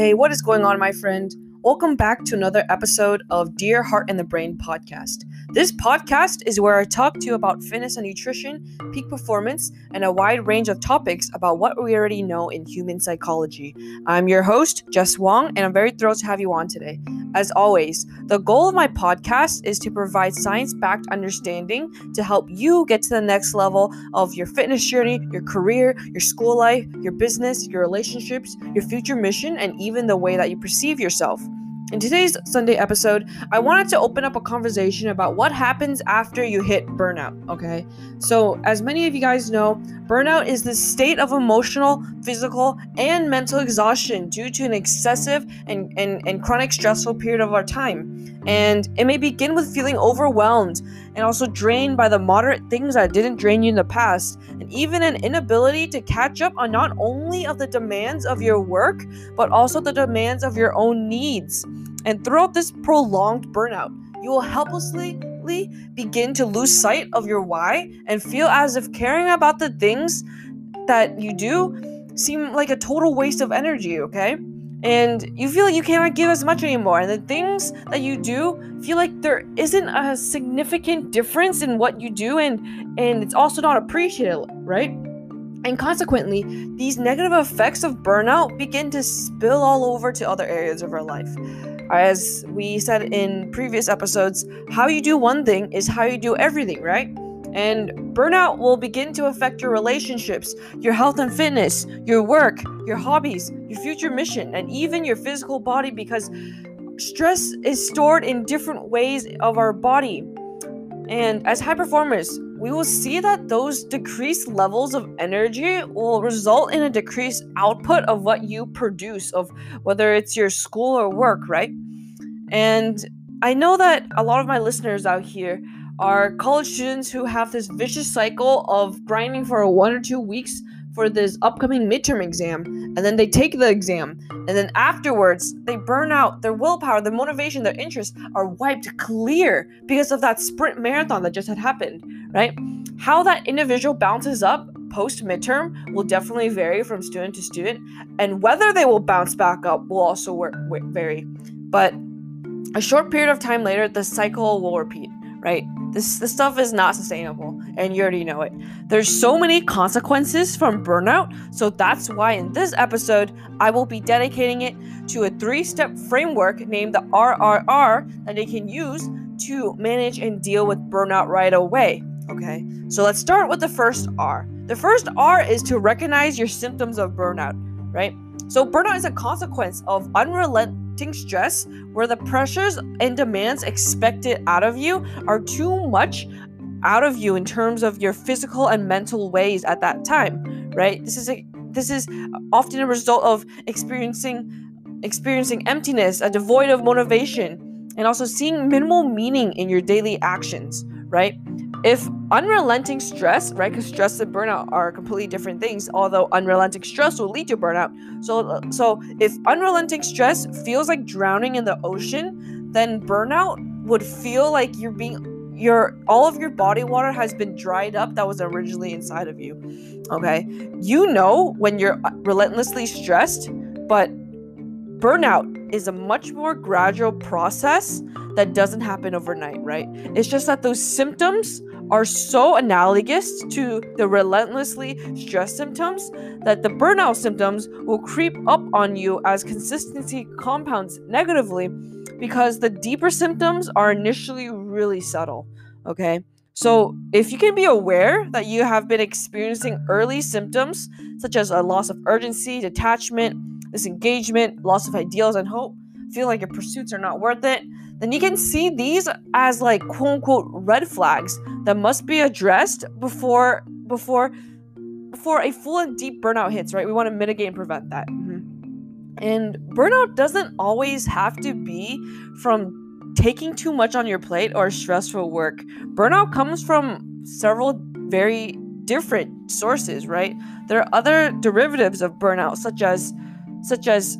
Hey, what is going on, my friend? Welcome back to another episode of Dear Heart and the Brain podcast. This podcast is where I talk to you about fitness and nutrition, peak performance, and a wide range of topics about what we already know in human psychology. I'm your host, Jess Wong, and I'm very thrilled to have you on today. As always, the goal of my podcast is to provide science backed understanding to help you get to the next level of your fitness journey, your career, your school life, your business, your relationships, your future mission, and even the way that you perceive yourself. In today's Sunday episode, I wanted to open up a conversation about what happens after you hit burnout, okay? So, as many of you guys know, burnout is the state of emotional, physical, and mental exhaustion due to an excessive and, and, and chronic stressful period of our time. And it may begin with feeling overwhelmed and also drained by the moderate things that didn't drain you in the past, and even an inability to catch up on not only of the demands of your work, but also the demands of your own needs. And throughout this prolonged burnout, you will helplessly begin to lose sight of your why and feel as if caring about the things that you do seem like a total waste of energy, okay? And you feel like you cannot give as much anymore. And the things that you do feel like there isn't a significant difference in what you do and and it's also not appreciated, right? And consequently, these negative effects of burnout begin to spill all over to other areas of our life. As we said in previous episodes, how you do one thing is how you do everything, right? And burnout will begin to affect your relationships, your health and fitness, your work, your hobbies, your future mission, and even your physical body because stress is stored in different ways of our body. And as high performers, we will see that those decreased levels of energy will result in a decreased output of what you produce, of whether it's your school or work, right? And I know that a lot of my listeners out here are college students who have this vicious cycle of grinding for one or two weeks for this upcoming midterm exam and then they take the exam and then afterwards they burn out their willpower their motivation their interests are wiped clear because of that sprint marathon that just had happened right? How that individual bounces up post midterm will definitely vary from student to student and whether they will bounce back up will also work, vary. But a short period of time later the cycle will repeat right this this stuff is not sustainable, and you already know it. There's so many consequences from burnout, so that's why in this episode I will be dedicating it to a three-step framework named the RRR that they can use to manage and deal with burnout right away. Okay, so let's start with the first R. The first R is to recognize your symptoms of burnout, right? So, burnout is a consequence of unrelenting stress where the pressures and demands expected out of you are too much out of you in terms of your physical and mental ways at that time right? This is a this is often a result of experiencing experiencing emptiness a devoid of motivation and also seeing minimal meaning in your daily actions right if unrelenting stress, right? Because stress and burnout are completely different things. Although unrelenting stress will lead to burnout. So, so if unrelenting stress feels like drowning in the ocean, then burnout would feel like you're being your all of your body water has been dried up that was originally inside of you. Okay, you know when you're uh, relentlessly stressed, but burnout is a much more gradual process that doesn't happen overnight, right? It's just that those symptoms are so analogous to the relentlessly stress symptoms that the burnout symptoms will creep up on you as consistency compounds negatively because the deeper symptoms are initially really subtle. Okay. So, if you can be aware that you have been experiencing early symptoms such as a loss of urgency, detachment, disengagement, loss of ideals and hope, feel like your pursuits are not worth it, then you can see these as like quote unquote red flags that must be addressed before before before a full and deep burnout hits, right? We want to mitigate and prevent that. Mm-hmm. And burnout doesn't always have to be from taking too much on your plate or stressful work. Burnout comes from several very different sources, right? There are other derivatives of burnout such as such as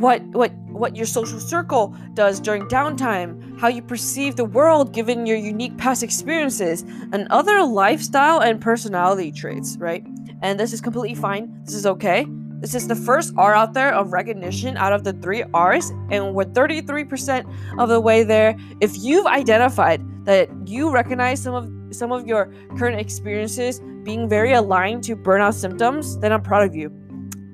what what what your social circle does during downtime, how you perceive the world given your unique past experiences, and other lifestyle and personality traits, right? And this is completely fine. This is okay. This is the first R out there of recognition out of the three R's, and we're 33% of the way there. If you've identified that you recognize some of some of your current experiences being very aligned to burnout symptoms, then I'm proud of you.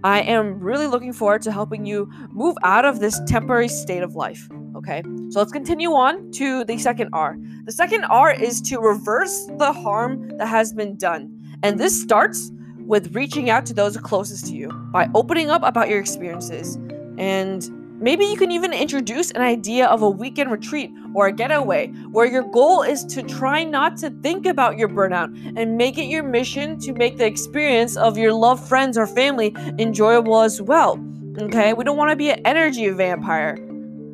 I am really looking forward to helping you move out of this temporary state of life. Okay, so let's continue on to the second R. The second R is to reverse the harm that has been done. And this starts with reaching out to those closest to you by opening up about your experiences. And maybe you can even introduce an idea of a weekend retreat or a getaway where your goal is to try not to think about your burnout and make it your mission to make the experience of your loved friends or family enjoyable as well. Okay, we don't want to be an energy vampire.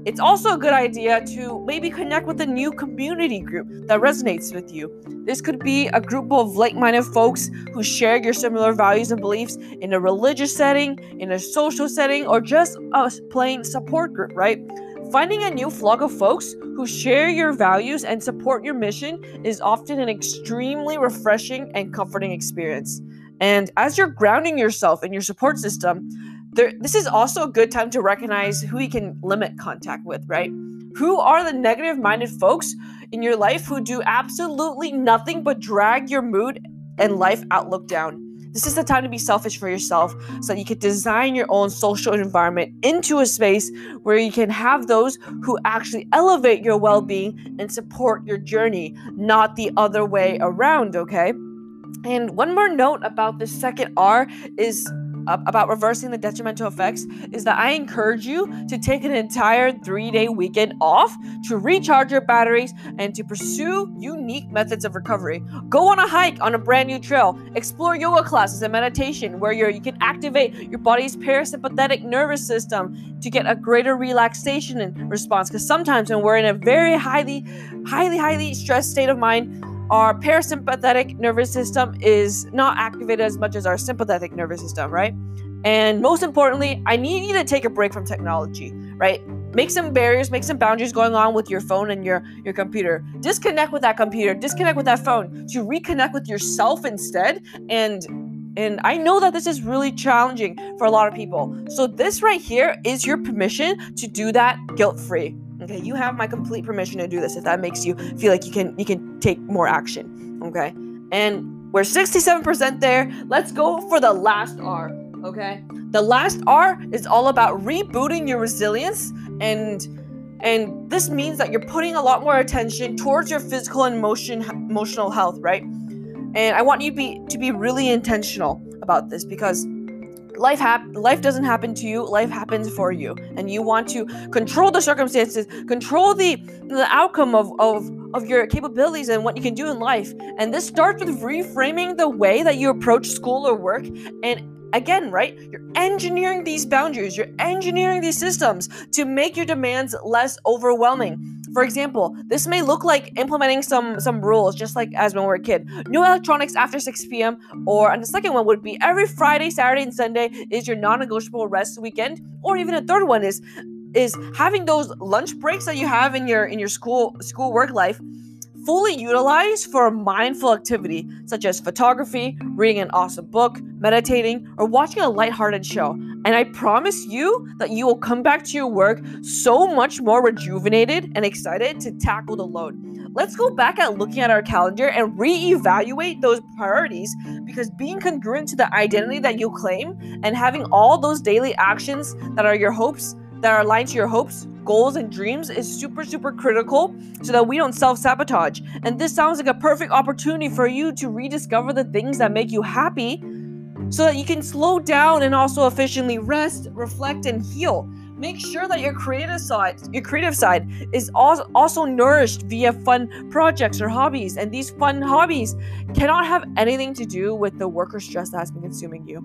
It's also a good idea to maybe connect with a new community group that resonates with you. This could be a group of like minded folks who share your similar values and beliefs in a religious setting, in a social setting, or just a plain support group, right? Finding a new flock of folks who share your values and support your mission is often an extremely refreshing and comforting experience. And as you're grounding yourself in your support system, there, this is also a good time to recognize who you can limit contact with, right? Who are the negative minded folks in your life who do absolutely nothing but drag your mood and life outlook down? This is the time to be selfish for yourself so that you can design your own social environment into a space where you can have those who actually elevate your well being and support your journey, not the other way around, okay? And one more note about the second R is about reversing the detrimental effects is that I encourage you to take an entire three day weekend off to recharge your batteries and to pursue unique methods of recovery. Go on a hike on a brand new trail, explore yoga classes and meditation where you you can activate your body's parasympathetic nervous system to get a greater relaxation and response. Because sometimes when we're in a very highly, highly, highly stressed state of mind, our parasympathetic nervous system is not activated as much as our sympathetic nervous system, right? And most importantly, I need you to take a break from technology, right? Make some barriers, make some boundaries going on with your phone and your, your computer. Disconnect with that computer, disconnect with that phone to reconnect with yourself instead. And and I know that this is really challenging for a lot of people. So this right here is your permission to do that guilt-free. Okay, you have my complete permission to do this if that makes you feel like you can you can take more action. Okay? And we're 67% there. Let's go for the last R. Okay? The last R is all about rebooting your resilience and and this means that you're putting a lot more attention towards your physical and emotion emotional health, right? And I want you to be to be really intentional about this because life hap- life doesn't happen to you life happens for you and you want to control the circumstances control the the outcome of of of your capabilities and what you can do in life and this starts with reframing the way that you approach school or work and again, right? You're engineering these boundaries, you're engineering these systems to make your demands less overwhelming. For example, this may look like implementing some some rules, just like as when we were a kid. No electronics after 6 p.m. Or and the second one would be every Friday, Saturday, and Sunday is your non-negotiable rest weekend. Or even a third one is is having those lunch breaks that you have in your in your school school work life fully utilized for a mindful activity such as photography, reading an awesome book, meditating, or watching a lighthearted show. And I promise you that you will come back to your work so much more rejuvenated and excited to tackle the load. Let's go back at looking at our calendar and reevaluate those priorities because being congruent to the identity that you claim and having all those daily actions that are your hopes, that are aligned to your hopes, goals and dreams is super, super critical so that we don't self sabotage. And this sounds like a perfect opportunity for you to rediscover the things that make you happy so that you can slow down and also efficiently rest, reflect, and heal. Make sure that your creative side, your creative side is also nourished via fun projects or hobbies. And these fun hobbies cannot have anything to do with the work or stress that has been consuming you.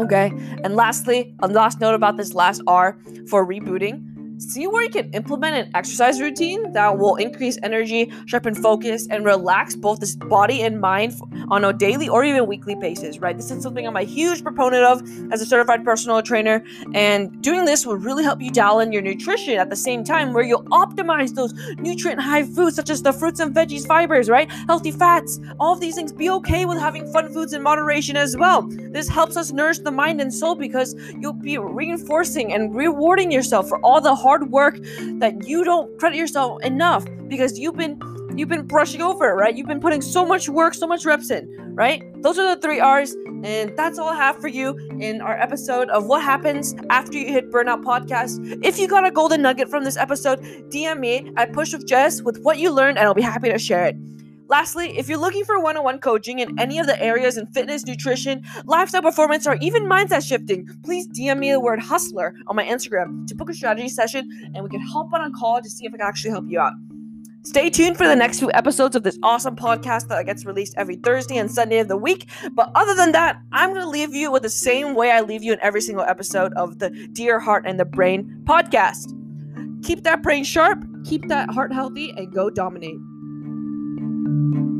Okay. And lastly, a last note about this last R for rebooting See where you can implement an exercise routine that will increase energy, sharpen focus, and relax both the body and mind on a daily or even weekly basis, right? This is something I'm a huge proponent of as a certified personal trainer. And doing this will really help you dial in your nutrition at the same time where you'll optimize those nutrient high foods such as the fruits and veggies, fibers, right? Healthy fats, all of these things. Be okay with having fun foods in moderation as well. This helps us nourish the mind and soul because you'll be reinforcing and rewarding yourself for all the hard work that you don't credit yourself enough because you've been you've been brushing over it, right? You've been putting so much work, so much reps in, right? Those are the three R's, and that's all I have for you in our episode of what happens after you hit burnout podcast. If you got a golden nugget from this episode, DM me at Push with Jess with what you learned, and I'll be happy to share it. Lastly, if you're looking for one on one coaching in any of the areas in fitness, nutrition, lifestyle performance, or even mindset shifting, please DM me the word hustler on my Instagram to book a strategy session and we can hop on a call to see if I can actually help you out. Stay tuned for the next few episodes of this awesome podcast that gets released every Thursday and Sunday of the week. But other than that, I'm going to leave you with the same way I leave you in every single episode of the Dear Heart and the Brain podcast. Keep that brain sharp, keep that heart healthy, and go dominate. You.